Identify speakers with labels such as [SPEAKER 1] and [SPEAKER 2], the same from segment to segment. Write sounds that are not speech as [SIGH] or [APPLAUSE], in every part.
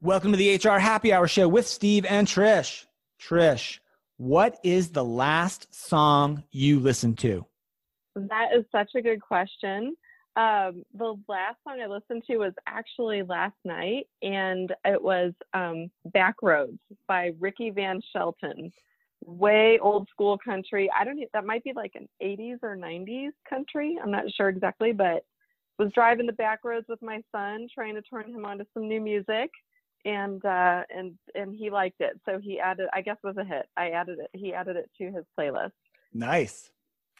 [SPEAKER 1] Welcome to the HR Happy Hour Show with Steve and Trish. Trish, what is the last song you listened to?
[SPEAKER 2] That is such a good question. Um, the last song I listened to was actually last night, and it was um, Backroads by Ricky Van Shelton. Way old school country. I don't. That might be like an 80s or 90s country. I'm not sure exactly, but was driving the back roads with my son, trying to turn him on to some new music, and uh, and and he liked it. So he added. I guess it was a hit. I added it. He added it to his playlist.
[SPEAKER 1] Nice.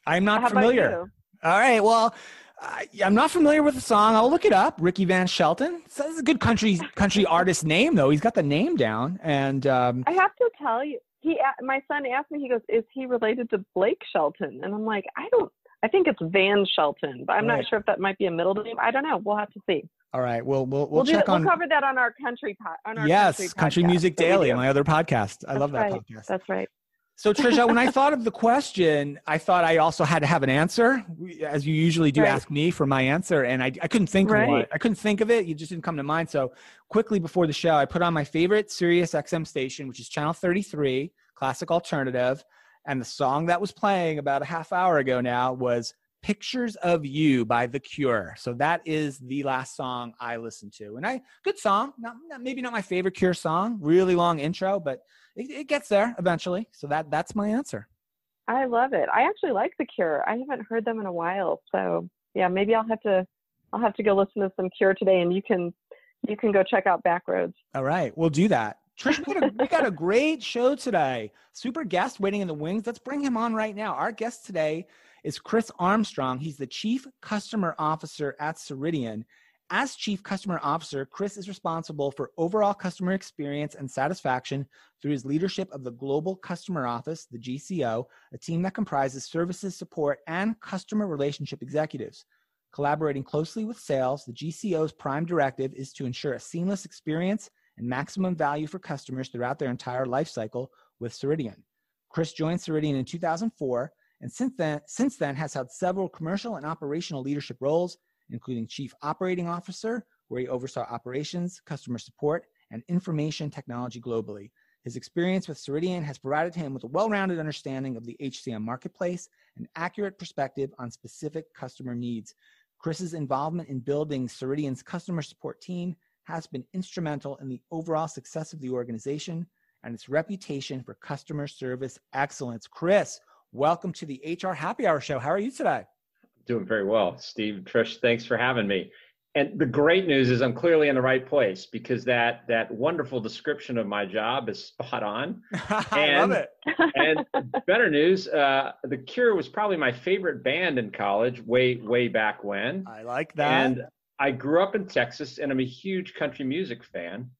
[SPEAKER 1] I'm not
[SPEAKER 2] How
[SPEAKER 1] familiar. All right. Well, I, I'm not familiar with the song. I'll look it up. Ricky Van Shelton. So it's a good country country artist name, though. He's got the name down. And um,
[SPEAKER 2] I have to tell you, he my son asked me. He goes, "Is he related to Blake Shelton?" And I'm like, I don't. I think it's Van Shelton, but I'm
[SPEAKER 1] Right.
[SPEAKER 2] not sure if that might be a middle name. I don't know. We'll have to see.
[SPEAKER 1] All right, we'll we'll we'll,
[SPEAKER 2] We'll,
[SPEAKER 1] check
[SPEAKER 2] that.
[SPEAKER 1] on.
[SPEAKER 2] We'll cover that on our country po- on our
[SPEAKER 1] yes,
[SPEAKER 2] country,
[SPEAKER 1] Country Music Daily, my other podcast. I
[SPEAKER 2] That's
[SPEAKER 1] love that
[SPEAKER 2] right.
[SPEAKER 1] podcast.
[SPEAKER 2] That's right.
[SPEAKER 1] So Trisha, when I [LAUGHS] thought of the question, I thought I also had to have an answer, as you usually do
[SPEAKER 2] Right.
[SPEAKER 1] ask me for my answer, and I, I couldn't think of one.
[SPEAKER 2] Right.
[SPEAKER 1] I couldn't think of it. You just didn't come to mind. So quickly before the show, I put on my favorite Sirius XM station, which is Channel 33, Classic Alternative, and the song that was playing about a half hour ago now was "Pictures of You" by The Cure. So that is the last song I listened to, and I good song. Not, not maybe not my favorite Cure song. Really long intro, but it, it gets there eventually. So that that's my answer.
[SPEAKER 2] I love it. I actually like The Cure. I haven't heard them in a while, so yeah, maybe I'll have to I'll have to go listen to some Cure today, and you can you can go check out Backroads.
[SPEAKER 1] All right, we'll do that. Trish, we a, we got a great show today. Super guest waiting in the wings. Let's bring him on right now. Our guest today is Chris Armstrong. He's the Chief Customer Officer at Ceridian. As Chief Customer Officer, Chris is responsible for overall customer experience and satisfaction through his leadership of the Global Customer Office, the GCO, a team that comprises services, support, and customer relationship executives. Collaborating closely with sales, the GCO's prime directive is to ensure a seamless experience and maximum value for customers throughout their entire life cycle with Ceridian. Chris joined Ceridian in 2004 and since then, since then has held several commercial and operational leadership roles, including Chief Operating Officer, where he oversaw operations, customer support, and information technology globally. His experience with Ceridian has provided him with a well-rounded understanding of the HCM marketplace and accurate perspective on specific customer needs. Chris's involvement in building Ceridian's customer support team has been instrumental in the overall success of the organization and its reputation for customer service excellence. Chris, welcome to the HR Happy Hour Show. How are you today?
[SPEAKER 3] Doing very well, Steve. Trish, thanks for having me. And the great news is I'm clearly in the right place because that that wonderful description of my job is spot on. [LAUGHS]
[SPEAKER 1] I love it. [LAUGHS]
[SPEAKER 3] And better news, uh, The Cure was probably my favorite band in college, way way back when.
[SPEAKER 1] I like that.
[SPEAKER 3] And I grew up in Texas, and I'm a huge country music fan,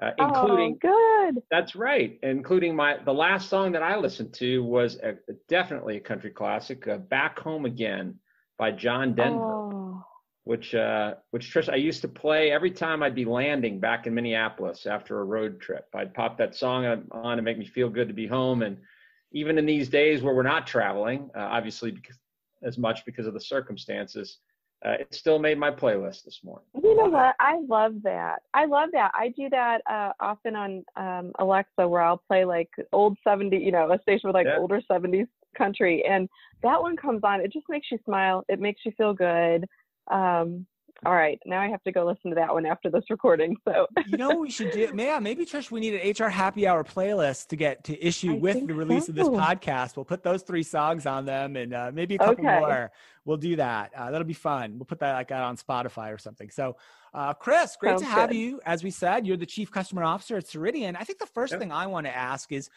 [SPEAKER 3] uh, including
[SPEAKER 2] oh, good.
[SPEAKER 3] that's right. Including my the last song that I listened to was a, definitely a country classic, uh, "Back Home Again" by John Denver,
[SPEAKER 2] Oh,
[SPEAKER 3] which uh, which Trish I used to play every time I'd be landing back in Minneapolis after a road trip. I'd pop that song on and make me feel good to be home. And even in these days where we're not traveling, uh, obviously because, as much because of the circumstances, uh, it still made my playlist this morning.
[SPEAKER 2] you know what? I love that. I love that. I do that uh, often on um, Alexa, where I'll play like old 70, you know, a station with like
[SPEAKER 3] Yeah.
[SPEAKER 2] older 70s country, and that one comes on. It just makes you smile. It makes you feel good. Um, all right, now I have to go listen to that one after this recording. So
[SPEAKER 1] you know what we should do? Yeah, maybe Trish, we need an HR Happy Hour playlist to get to issue
[SPEAKER 2] I
[SPEAKER 1] with the release of this podcast. We'll put those three songs on them, and uh, maybe a couple
[SPEAKER 2] Okay.
[SPEAKER 1] more. We'll do that. Uh, that'll be fun. We'll put that like out on Spotify or something. So, uh, Chris, great to have
[SPEAKER 2] good.
[SPEAKER 1] you. As we said, you're the chief customer officer at Ceridian. I think the first
[SPEAKER 3] Yep.
[SPEAKER 1] thing I want to ask is.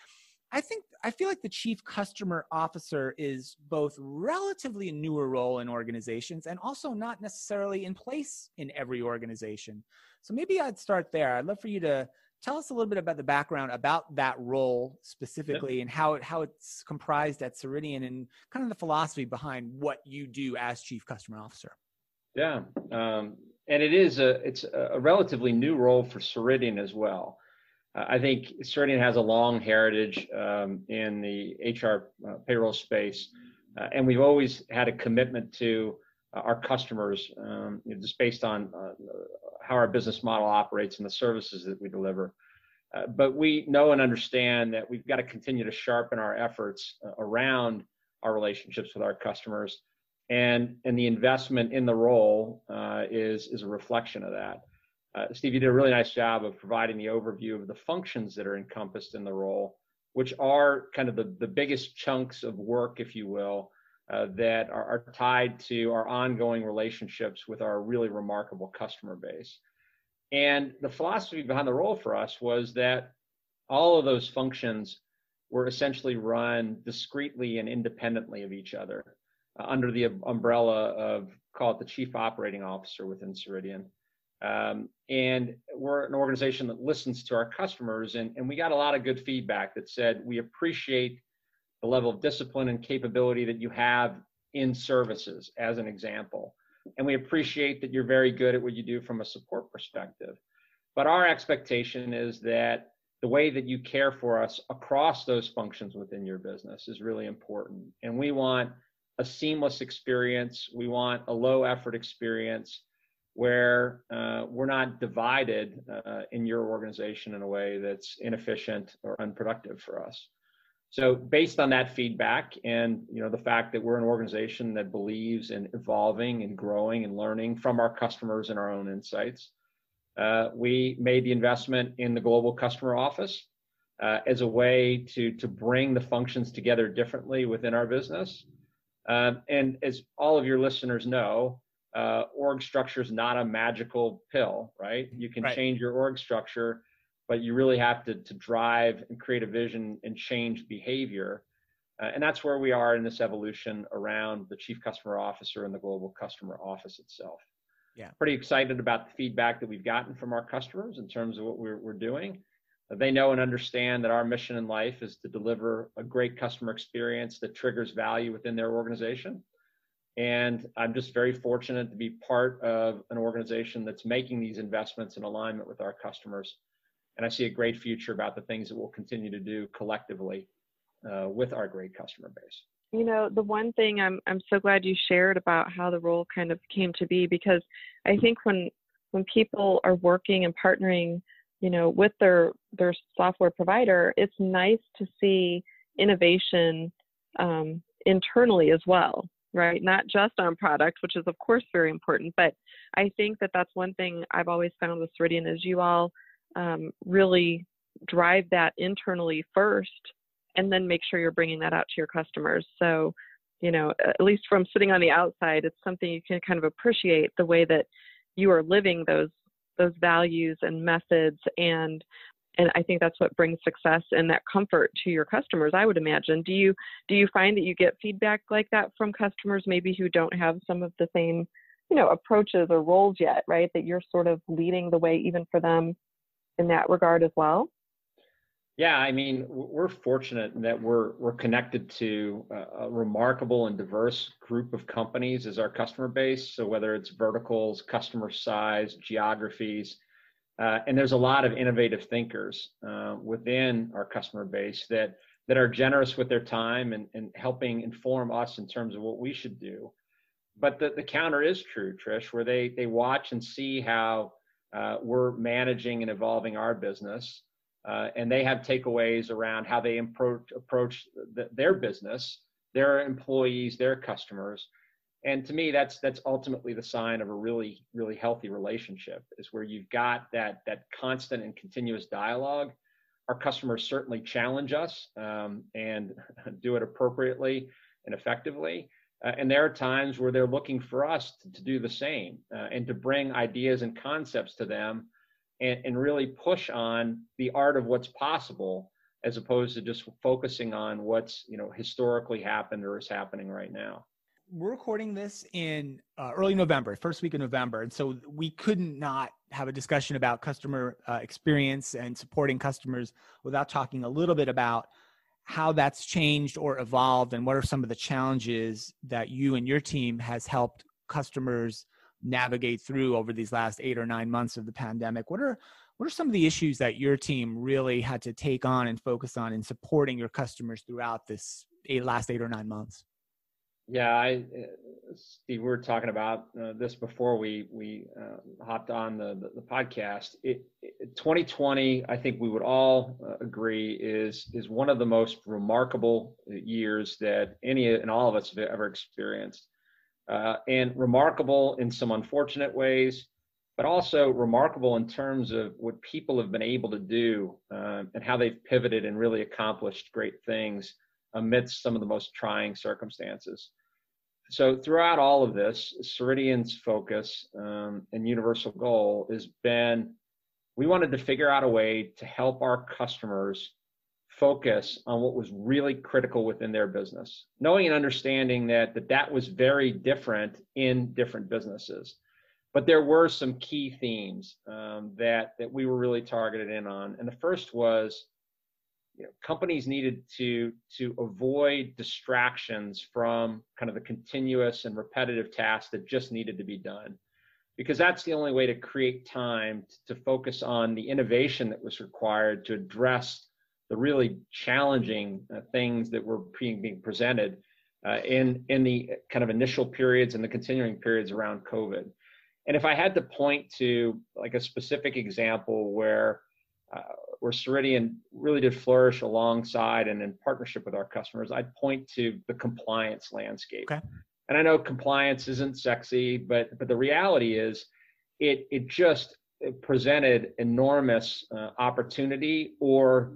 [SPEAKER 1] I think I feel like the chief customer officer is both relatively a newer role in organizations and also not necessarily in place in every organization. So maybe I'd start there. I'd love for you to tell us a little bit about the background about that role specifically and how it how it's comprised at Ceridian and kind of the philosophy behind what you do as chief customer officer.
[SPEAKER 3] Yeah, um, and it is a it's a relatively new role for Ceridian as well. Uh, I think Ceridian has a long heritage um, in the HR uh, payroll space, uh, and we've always had a commitment to uh, our customers, um, you know, just based on uh, how our business model operates and the services that we deliver. Uh, but we know and understand that we've got to continue to sharpen our efforts around our relationships with our customers, and and the investment in the role is is a reflection of that. Uh, Steve, you did a really nice job of providing the overview of the functions that are encompassed in the role, which are kind of the, the biggest chunks of work, if you will, uh, that are, are, tied to our ongoing relationships with our really remarkable customer base. And the philosophy behind the role for us was that all of those functions were essentially run discreetly and independently of each other uh, under the umbrella of, call it the chief operating officer within Ceridian. Um, and we're an organization that listens to our customers, and, and we got a lot of good feedback that said we appreciate the level of discipline and capability that you have in services, as an example. And we appreciate that you're very good at what you do from a support perspective. But our expectation is that the way that you care for us across those functions within your business is really important. And we want a seamless experience, we want a low effort experience where uh, we're not divided uh, in your organization in a way that's inefficient or unproductive for us. So based on that feedback and you know the fact that we're an organization that believes in evolving and growing and learning from our customers and our own insights, uh, we made the investment in the global customer office uh, as a way to to bring the functions together differently within our business. Um, and as all of your listeners know, uh, org structure is not a magical pill, right? You can right. change your org structure, but you really have to, to drive and create a vision and change behavior. Uh, and that's where we are in this evolution around the chief customer officer and the global customer office itself. Yeah. Pretty excited about the feedback that we've gotten from our customers in terms of what we're, we're doing. They know and understand that our mission in life is to deliver a great customer experience that triggers value within their organization and I'm just very fortunate to be part of an organization that's making these investments in alignment with our customers. And I see a great future about the things that we'll continue to do collectively uh, with our great customer base.
[SPEAKER 2] You know, the one thing I'm I'm so glad you shared about how the role kind of came to be because I think when when people are working and partnering, you know, with their their software provider, it's nice to see innovation um, internally as well right? Not just on product, which is of course very important, but I think that that's one thing I've always found with Ceridian is you all um, really drive that internally first, and then make sure you're bringing that out to your customers. So, you know, at least from sitting on the outside, it's something you can kind of appreciate the way that you are living those those values and methods and and i think that's what brings success and that comfort to your customers i would imagine do you do you find that you get feedback like that from customers maybe who don't have some of the same you know approaches or roles yet right that you're sort of leading the way even for them in that regard as well
[SPEAKER 3] yeah, I mean, we're fortunate that we're we're connected to a, remarkable and diverse group of companies as our customer base. So whether it's verticals, customer size, geographies, uh, and there's a lot of innovative thinkers uh, within our customer base that that are generous with their time and, and helping inform us in terms of what we should do. But the, the counter is true, Trish, where they they watch and see how uh, we're managing and evolving our business, uh, and they have takeaways around how they approach approach the, their business, their employees, their customers, and to me that's that's ultimately the sign of a really really healthy relationship is where you've got that that constant and continuous dialogue. Our customers certainly challenge us um, and [LAUGHS] do it appropriately and effectively. Uh, and there are times where they're looking for us to, to do the same uh, and to bring ideas and concepts to them and, and really push on the art of what's possible as opposed to just focusing on what's you know historically happened or is happening right now
[SPEAKER 1] we're recording this in uh, early November, first week of November, and so we couldn't not have a discussion about customer uh, experience and supporting customers without talking a little bit about how that's changed or evolved, and what are some of the challenges that you and your team has helped customers navigate through over these last eight or nine months of the pandemic. What are what are some of the issues that your team really had to take on and focus on in supporting your customers throughout this eight, last eight or nine months?
[SPEAKER 3] Yeah, I, uh, Steve, we were talking about uh, this before we we uh, hopped on the the, the podcast. It, it, 2020, I think we would all uh, agree is is one of the most remarkable years that any and all of us have ever experienced, uh, and remarkable in some unfortunate ways, but also remarkable in terms of what people have been able to do uh, and how they've pivoted and really accomplished great things amidst some of the most trying circumstances. So, throughout all of this, Ceridian's focus um, and universal goal has been we wanted to figure out a way to help our customers focus on what was really critical within their business, knowing and understanding that that, that was very different in different businesses. But there were some key themes um, that that we were really targeted in on, and the first was you know, companies needed to to avoid distractions from kind of the continuous and repetitive tasks that just needed to be done because that's the only way to create time to focus on the innovation that was required to address the really challenging uh, things that were being, being presented uh, in in the kind of initial periods and the continuing periods around COVID. And if I had to point to like a specific example where uh, where Ceridian really did flourish alongside and in partnership with our customers, I'd point to the compliance landscape. Okay. And I know compliance isn't sexy, but but the reality is, it it just it presented enormous uh, opportunity or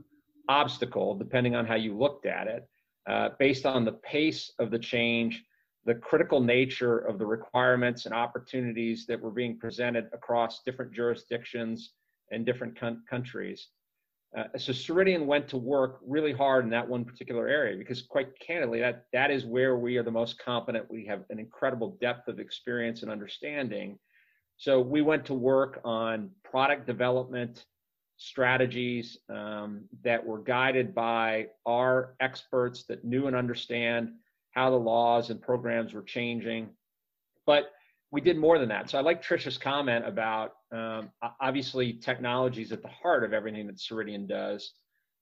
[SPEAKER 3] obstacle, depending on how you looked at it, uh, based on the pace of the change, the critical nature of the requirements and opportunities that were being presented across different jurisdictions and different con- countries. Uh, so Ceridian went to work really hard in that one particular area because, quite candidly, that that is where we are the most competent. We have an incredible depth of experience and understanding. So we went to work on product development strategies um, that were guided by our experts that knew and understand how the laws and programs were changing. But we did more than that. So I like Trisha's comment about um, obviously technology is at the heart of everything that Ceridian does.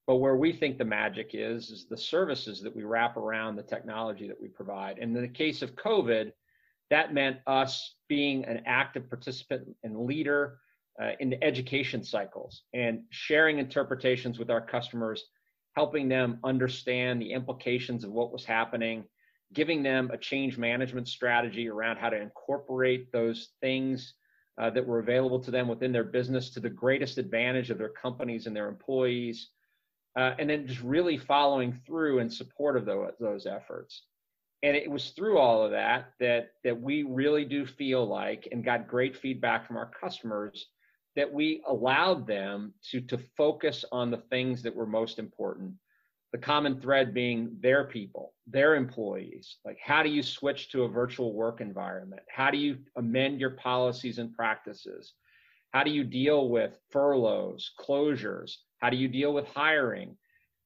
[SPEAKER 3] But where we think the magic is, is the services that we wrap around the technology that we provide. And in the case of COVID, that meant us being an active participant and leader uh, in the education cycles and sharing interpretations with our customers, helping them understand the implications of what was happening, giving them a change management strategy around how to incorporate those things uh, that were available to them within their business to the greatest advantage of their companies and their employees, uh, and then just really following through in support of those, those efforts. And it was through all of that that that we really do feel like and got great feedback from our customers that we allowed them to to focus on the things that were most important the common thread being their people, their employees. Like, how do you switch to a virtual work environment? How do you amend your policies and practices? How do you deal with furloughs, closures? How do you deal with hiring?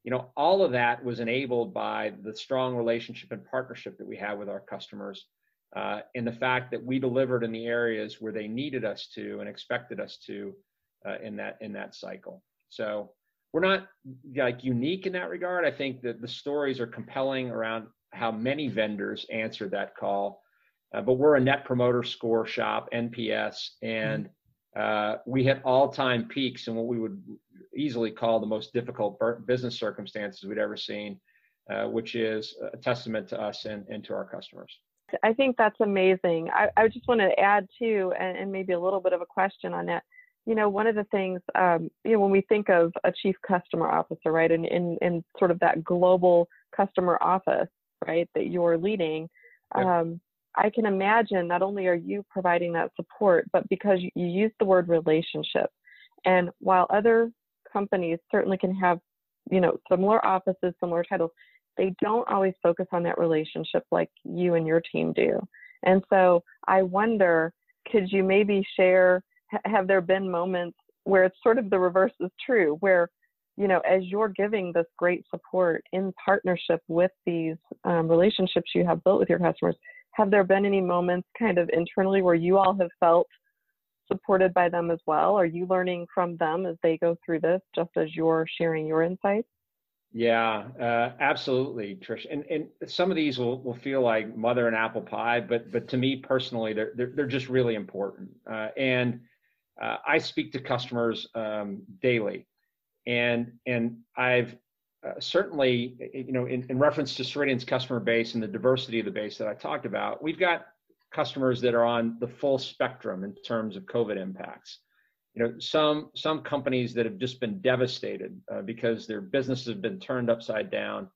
[SPEAKER 3] You know, all of that was enabled by the strong relationship and partnership that we have with our customers, uh, and the fact that we delivered in the areas where they needed us to and expected us to uh, in that in that cycle. So we're not like unique in that regard. I think that the stories are compelling around how many vendors answered that call. Uh, but we're a net promoter score shop, NPS, and uh, we hit all-time peaks in what we would easily call the most difficult business circumstances we'd ever seen, uh, which is a testament to us and, and to our customers.
[SPEAKER 2] I think that's amazing. I, I just want to add too, and, and maybe a little bit of a question on that you know, one of the things, um, you know, when we think of a chief customer officer, right, and in, in sort of that global customer office, right, that you're leading, um, I can imagine not only are you providing that support, but because you, you use the word relationship. And while other companies certainly can have, you know, similar offices, similar titles, they don't always focus on that relationship like you and your team do. And so I wonder, could you maybe share have there been moments where it's sort of the reverse is true, where you know, as you're giving this great support in partnership with these um, relationships you have built with your customers, have there been any moments kind of internally where you all have felt supported by them as well? Are you learning from them as they go through this, just as you're sharing your insights?
[SPEAKER 3] Yeah, uh, absolutely, Trish. And and some of these will, will feel like mother and apple pie, but but to me personally, they're they're, they're just really important. Uh, and uh, I speak to customers um, daily, and and I've uh, certainly, you know, in, in reference to Ceridian's customer base and the diversity of the base that I talked about, we've got customers that are on the full spectrum in terms of COVID impacts. You know, some some companies that have just been devastated uh, because their businesses have been turned upside down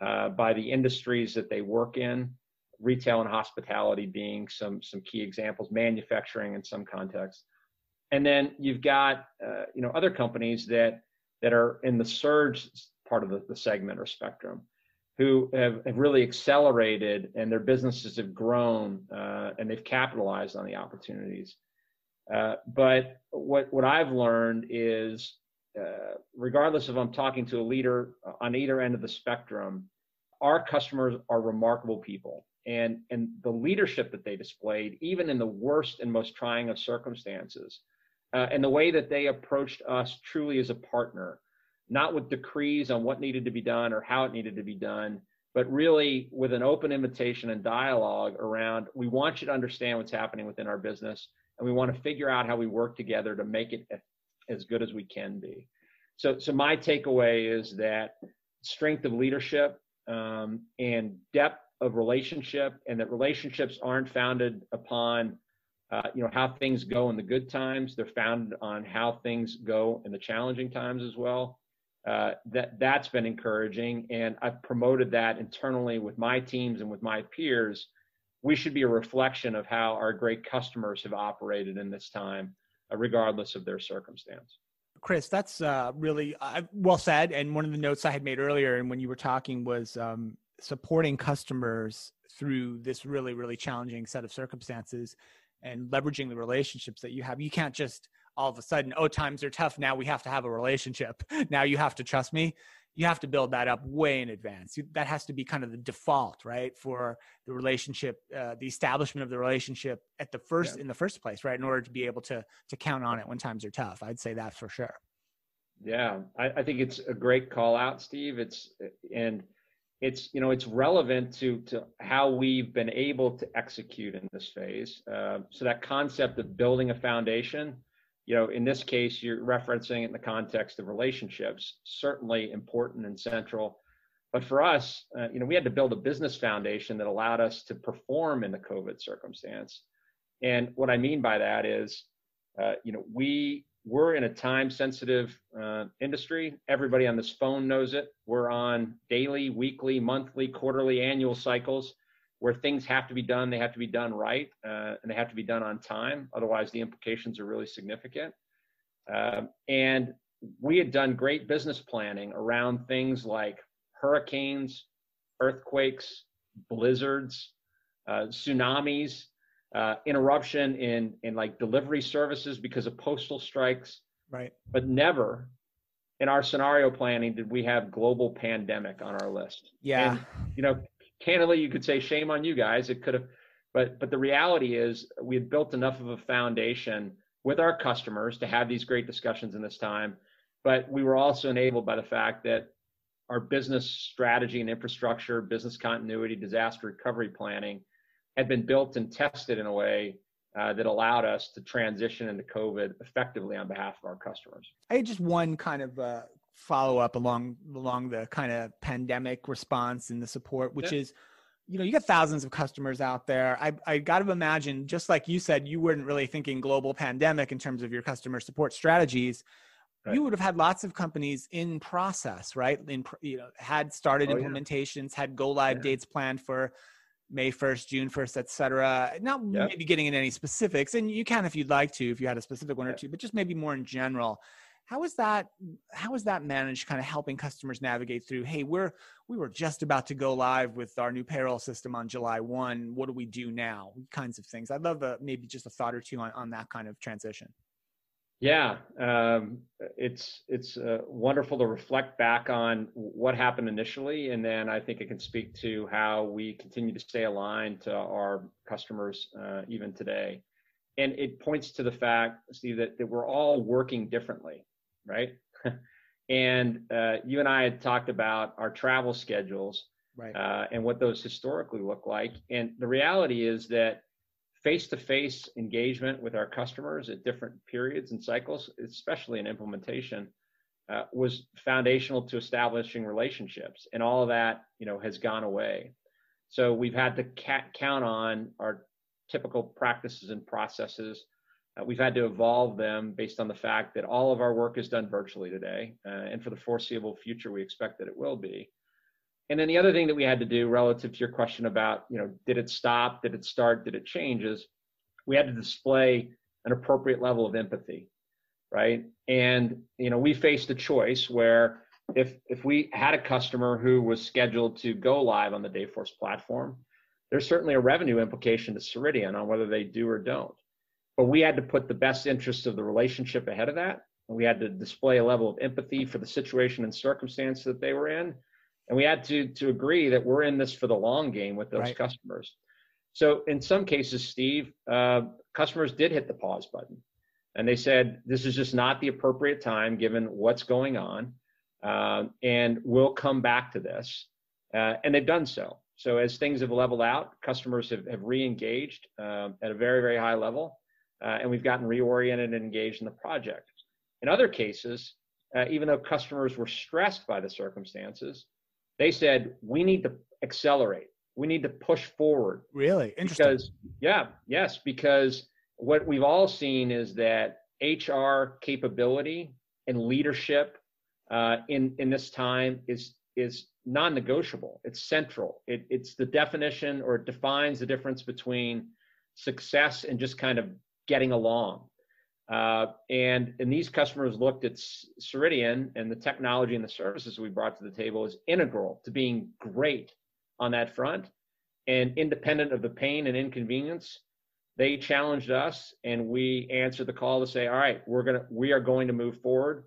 [SPEAKER 3] uh, by the industries that they work in, retail and hospitality being some some key examples, manufacturing in some contexts, and then you've got uh, you know other companies that that are in the surge part of the, the segment or spectrum who have, have really accelerated and their businesses have grown uh, and they've capitalized on the opportunities. Uh, but what, what I've learned is, uh, regardless if I'm talking to a leader on either end of the spectrum, our customers are remarkable people. And, and the leadership that they displayed, even in the worst and most trying of circumstances, uh, and the way that they approached us truly as a partner, not with decrees on what needed to be done or how it needed to be done, but really with an open invitation and dialogue around we want you to understand what's happening within our business and we want to figure out how we work together to make it as good as we can be. So, so my takeaway is that strength of leadership um, and depth of relationship, and that relationships aren't founded upon uh, you know how things go in the good times. They're founded on how things go in the challenging times as well. Uh, that that's been encouraging and i've promoted that internally with my teams and with my peers. We should be a reflection of how our great customers have operated in this time uh, regardless of their circumstance.
[SPEAKER 1] Chris that's uh, really uh, well said and one of the notes i had made earlier and when you were talking was um, supporting customers through this really really challenging set of circumstances and leveraging the relationships that you have you can't just all of a sudden, oh, times are tough. Now we have to have a relationship. [LAUGHS] Now you have to trust me. You have to build that up way in advance. That has to be kind of the default, right, for the relationship, uh, the establishment of the relationship at the first yeah. in the first place, right, in order to be able to to count on it when times are tough. I'd say that for sure.
[SPEAKER 3] Yeah, I, I think it's a great call out, Steve. It's and it's you know it's relevant to to how we've been able to execute in this phase. Uh, so that concept of building a foundation you know, in this case, you're referencing it in the context of relationships, certainly important and central. But for us, uh, you know, we had to build a business foundation that allowed us to perform in the COVID circumstance. And what I mean by that is, uh, you know, we we're in a time sensitive uh, industry. Everybody on this phone knows it. We're on daily, weekly, monthly, quarterly, annual cycles where things have to be done, they have to be done right, uh, and they have to be done on time. Otherwise, the implications are really significant. Uh, and we had done great business planning around things like hurricanes, earthquakes, blizzards, uh, tsunamis, uh, interruption in in like delivery services because of postal strikes.
[SPEAKER 1] Right.
[SPEAKER 3] But never in our scenario planning did we have global pandemic on our list.
[SPEAKER 1] Yeah.
[SPEAKER 3] And, you know, candidly, you could say shame on you guys. It could have, but but the reality is we had built enough of a foundation with our customers to have these great discussions in this time. But we were also enabled by the fact that our business strategy and infrastructure, business continuity, disaster recovery planning had been built and tested in a way uh, that allowed us to transition into COVID effectively on behalf of our customers.
[SPEAKER 1] I had just one kind of uh, follow up along along the kind of pandemic response and the support, which yeah. is you know you got thousands of customers out there i i got to imagine just like you said you weren't really thinking global pandemic in terms of your customer support strategies right. you would have had lots of companies in process right in you know had started oh, implementations yeah. had go live yeah. dates planned for may 1st june 1st et cetera. Not yep. maybe getting in any specifics and you can if you'd like to if you had a specific one or two but just maybe more in general. How is that how is that managed kind of helping customers navigate through hey we're we were just about to go live with our new payroll system on july 1 what do we do now? Kinds of things. I'd love a, maybe just a thought or two on, on that kind of transition
[SPEAKER 3] yeah um, it's it's uh, wonderful to reflect back on what happened initially and then i think it can speak to how we continue to stay aligned to our customers uh, even today and it points to the fact steve that, that we're all working differently right? [LAUGHS] and uh, you and I had talked about our travel schedules
[SPEAKER 1] right.
[SPEAKER 3] uh, and what those historically look like. And the reality is that face-to-face engagement with our customers at different periods and cycles, especially in implementation, uh, was foundational to establishing relationships, and all of that, you know, has gone away. So we've had to ca- count on our typical practices and processes uh, we've had to evolve them based on the fact that all of our work is done virtually today, uh, and for the foreseeable future, we expect that it will be. And then the other thing that we had to do relative to your question about, you know, did it stop? Did it start? Did it change? Is we had to display an appropriate level of empathy, right? And you know, we faced a choice where if if we had a customer who was scheduled to go live on the Dayforce platform, there's certainly a revenue implication to Ceridian on whether they do or don't but we had to put the best interests of the relationship ahead of that. And we had to display a level of empathy for the situation and circumstance that they were in. And we had to, to agree that we're in this for the long game with those right. customers. So in some cases, Steve, uh, customers did hit the pause button. And they said, this is just not the appropriate time given what's going on. Uh, and we'll come back to this. Uh, and they've done so. So as things have leveled out, customers have, have re-engaged uh, at a very, very high level uh, and we've gotten reoriented and engaged in the project. In other cases, uh, even though customers were stressed by the circumstances, they said, we need to accelerate. We need to push forward.
[SPEAKER 1] Really? Interesting.
[SPEAKER 3] Because, yeah, yes, because what we've all seen is that HR capability and leadership uh, in, in this time is, is non-negotiable. It's central. It, it's the definition or it defines the difference between success and just kind of getting along. Uh, and, and these customers looked at Ceridian and the technology and the services we brought to the table as integral to being great on that front. And independent of the pain and inconvenience, they challenged us and we answered the call to say, all right, we're going to, we are going to move forward.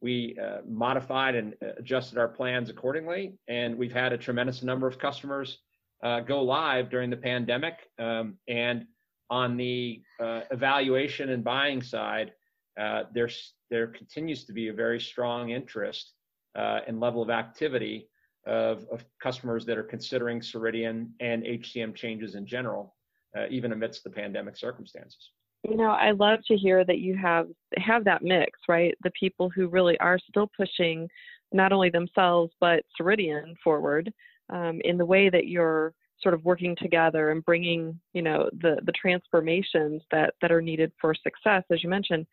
[SPEAKER 3] We uh, modified and adjusted our plans accordingly. And we've had a tremendous number of customers uh, go live during the pandemic. Um, and on the uh, evaluation and buying side, uh, there's, there continues to be a very strong interest uh, and level of activity of, of, customers that are considering Ceridian and HCM changes in general, uh, even amidst the pandemic circumstances.
[SPEAKER 2] You know, I love to hear that you have have that mix, right? The people who really are still pushing not only themselves but Ceridian forward um, in the way that you're sort of working together and bringing you know the the transformations that that are needed for success as you mentioned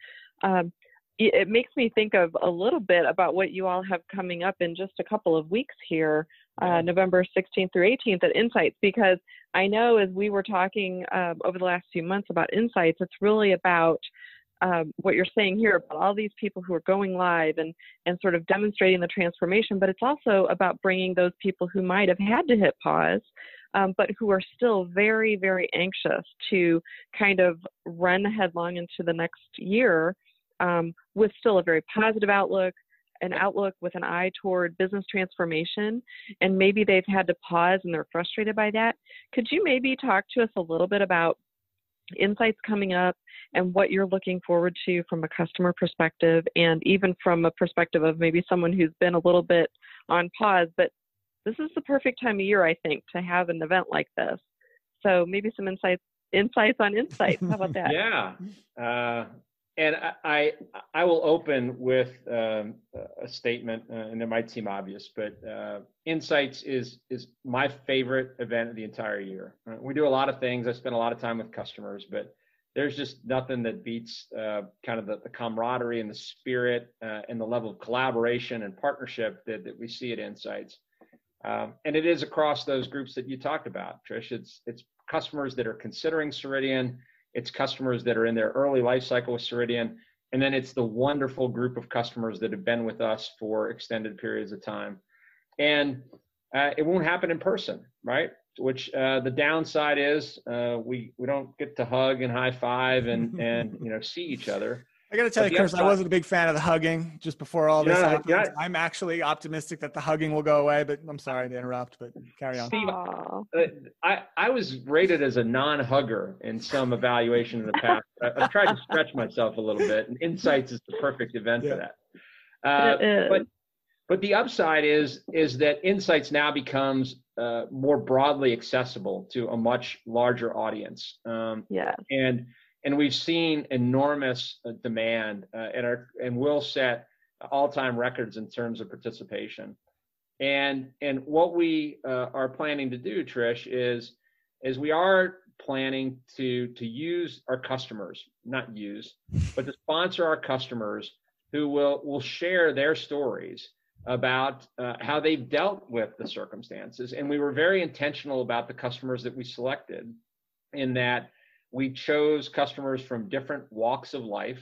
[SPEAKER 2] um, it, it, makes me think of a little bit about what you all have coming up in just a couple of weeks here uh, november 16th through 18th at insights because i know as we were talking uh, over the last few months about insights it's really about um, what you're saying here about all these people who are going live and and sort of demonstrating the transformation but it's also about bringing those people who might have had to hit pause um, but who are still very, very anxious to kind of run headlong into the next year um, with still a very positive outlook, an outlook with an eye toward business transformation, and maybe they've had to pause and they're frustrated by that. Could you maybe talk to us a little bit about insights coming up and what you're looking forward to from a customer perspective and even from a perspective of maybe someone who's been a little bit on pause but this is the perfect time of year, I think, to have an event like this. So maybe some insights insights on insights. How about [LAUGHS] that?
[SPEAKER 3] yeah. Uh, and I, I, I will open with um, a statement, uh, and it might seem obvious, but uh, Insights is is my favorite event of the entire year. Uh, we do a lot of things. I spend a lot of time with customers, but there's just nothing that beats uh, kind of the, the, camaraderie and the spirit uh, and the level of collaboration and partnership that, that we see at Insights. Um, and it is across those groups that you talked about, Trish. It's it's customers that are considering Ceridian, it's customers that are in their early life cycle with Ceridian, and then it's the wonderful group of customers that have been with us for extended periods of time. And uh, it won't happen in person, right? Which uh, the downside is uh, we we don't get to hug and high five and [LAUGHS] and you know see each other.
[SPEAKER 1] I got to tell you, Chris, I wasn't a big fan of the hugging just before all this yeah, Yeah. I'm actually optimistic that the hugging will go away, but I'm sorry to interrupt, but carry on. Steve,
[SPEAKER 3] uh, I, I was rated as a non-hugger in some evaluation in the past. I, have tried to stretch myself a little bit, and Insights is the perfect event yeah. for that.
[SPEAKER 2] Uh,
[SPEAKER 3] but but the upside is is that insights now becomes uh, more broadly accessible to a much larger audience.
[SPEAKER 2] Um, yeah.
[SPEAKER 3] And and we've seen enormous uh, demand uh, and our and will set all-time records in terms of participation. And and what we uh, are planning to do, Trish, is is we are planning to to use our customers, not use, but to sponsor our customers who will will share their stories about uh, how they've dealt with the circumstances. And we were very intentional about the customers that we selected, in that we chose customers from different walks of life,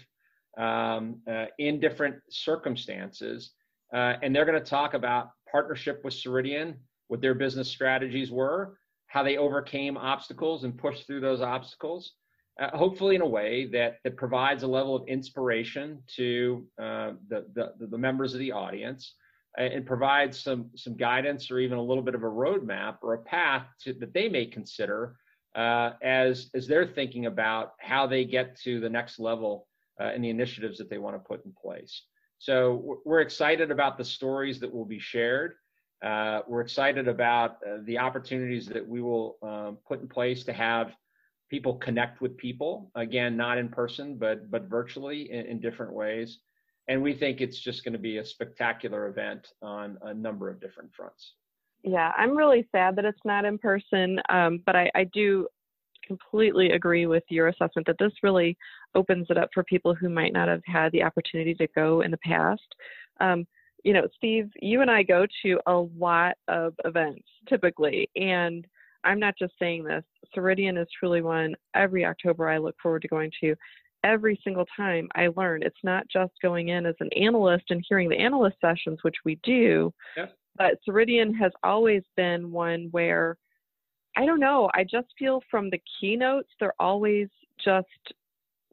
[SPEAKER 3] um, uh, in different circumstances, uh, and they're going to talk about partnership with Ceridian, what their business strategies were, how they overcame obstacles and pushed through those obstacles. Uh, hopefully in a way that that provides a level of inspiration to uh, the, the, the members of the audience and provides some some guidance or even a little bit of a roadmap or a path to, that they may consider uh, as as they're thinking about how they get to the next level uh, in the initiatives that they want to put in place. So we're excited about the stories that will be shared. Uh, we're excited about uh, the opportunities that we will um, put in place to have people connect with people again not in person but but virtually in, in different ways and we think it's just going to be a spectacular event on a number of different fronts
[SPEAKER 2] yeah i'm really sad that it's not in person um, but I, I do completely agree with your assessment that this really opens it up for people who might not have had the opportunity to go in the past um, you know steve you and i go to a lot of events typically and I'm not just saying this. Ceridian is truly one every October I look forward to going to. Every single time I learn, it's not just going in as an analyst and hearing the analyst sessions, which we do. But Ceridian has always been one where I don't know, I just feel from the keynotes, they're always just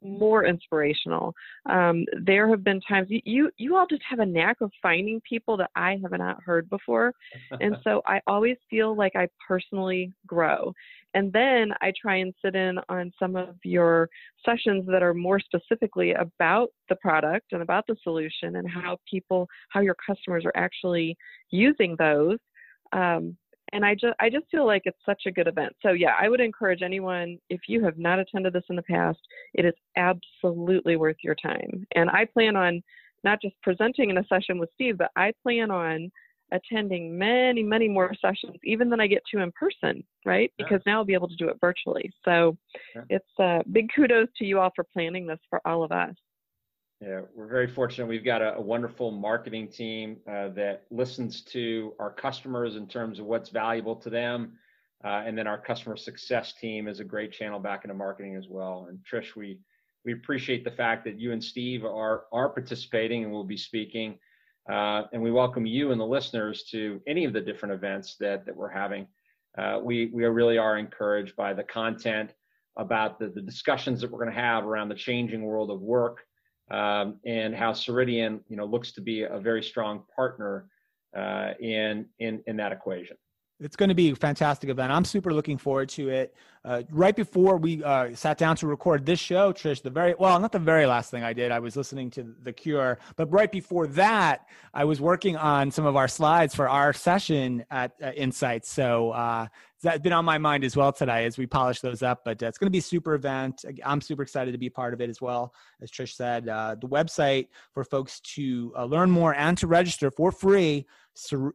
[SPEAKER 2] more inspirational. Um, there have been times you you all just have a knack of finding people that I have not heard before, and [LAUGHS] so I always feel like I personally grow. And then I try and sit in on some of your sessions that are more specifically about the product and about the solution and how people, how your customers are actually using those. Um, and I just I just feel like it's such a good event. So yeah, I would encourage anyone if you have not attended this in the past, it is absolutely worth your time. And I plan on not just presenting in a session with Steve, but I plan on attending many, many more sessions, even than I get to in person, right? Because yeah. now I'll be able to do it virtually. So yeah. it's uh, big kudos to you all for planning this for all of us.
[SPEAKER 3] Yeah, we're very fortunate. We've got a, a wonderful marketing team uh, that listens to our customers in terms of what's valuable to them. Uh, and then our customer success team is a great channel back into marketing as well. And Trish, we we appreciate the fact that you and Steve are are participating and will be speaking. Uh, and we welcome you and the listeners to any of the different events that that we're having. Uh, we we really are encouraged by the content about the, the discussions that we're going to have around the changing world of work um, and how Ceridian, you know, looks to be a very strong partner uh, in in in that equation.
[SPEAKER 1] It's going to be a fantastic event. I'm super looking forward to it. Uh, right before we uh, sat down to record this show, Trish, the very well, not the very last thing I did. I was listening to The Cure, but right before that, I was working on some of our slides for our session at uh, Insights. So uh, that's been on my mind as well today as we polish those up. But uh, it's going to be super event. I'm super excited to be part of it as well. As Trish said, uh, the website for folks to uh, learn more and to register for free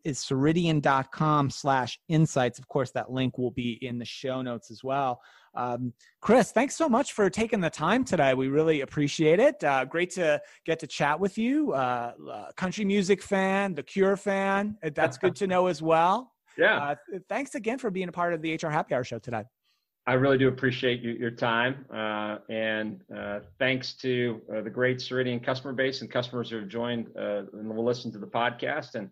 [SPEAKER 1] is ceridian.com slash insights. Of course, that link will be in the show notes as well. Um, Chris, thanks so much for taking the time today. We really appreciate it. Uh, great to get to chat with you. Uh, uh country music fan, The Cure fan. That's good to know as well.
[SPEAKER 3] Yeah.
[SPEAKER 1] Uh, thanks again for being a part of the HR Happy Hour show today.
[SPEAKER 3] I really do appreciate you, your time. Uh, and uh, thanks to uh, the great Ceridian customer base and customers who have joined uh, and will listen to the podcast. And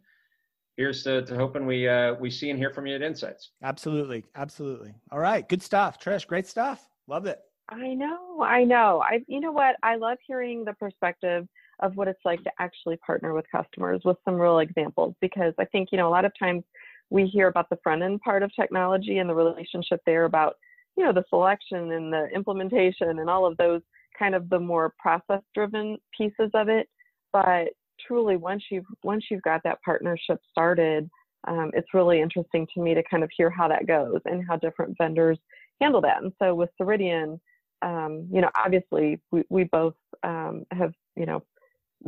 [SPEAKER 3] here's to, to hoping we, uh, we see and hear from you at Insights.
[SPEAKER 1] Absolutely. Absolutely. All right. Good stuff. Trish, great stuff. Loved it.
[SPEAKER 2] I know. I know. I, you know what? I love hearing the perspective of what it's like to actually partner with customers with some real examples because I think, you know, a lot of times – we hear about the front end part of technology and the relationship there about you know the selection and the implementation and all of those kind of the more process driven pieces of it but truly once you've once you've got that partnership started, um, it's really interesting to me to kind of hear how that goes and how different vendors handle that. And so with Ceridian, um, you know, obviously we, we both um, have, you know,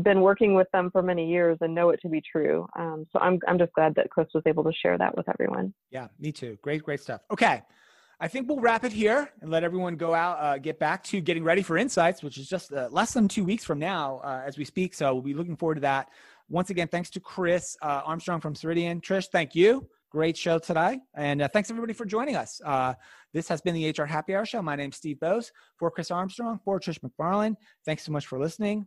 [SPEAKER 2] been working with them for many years and know it to be true. Um, so I'm, I'm just glad that Chris was able to share that with everyone.
[SPEAKER 1] Yeah, me too. Great, great stuff. Okay. I think we'll wrap it here and let everyone go out, uh, get back to getting ready for Insights, which is just uh, less than two weeks from now uh, as we speak. So we'll be looking forward to that. Once again, thanks to Chris uh, Armstrong from Ceridian. Trish, thank you. Great show today. And uh, thanks everybody for joining us. Uh, this has been the HR Happy Hour Show. My name's Steve Boese. for Chris Armstrong, for Trish McFarlane. Thanks so much for listening.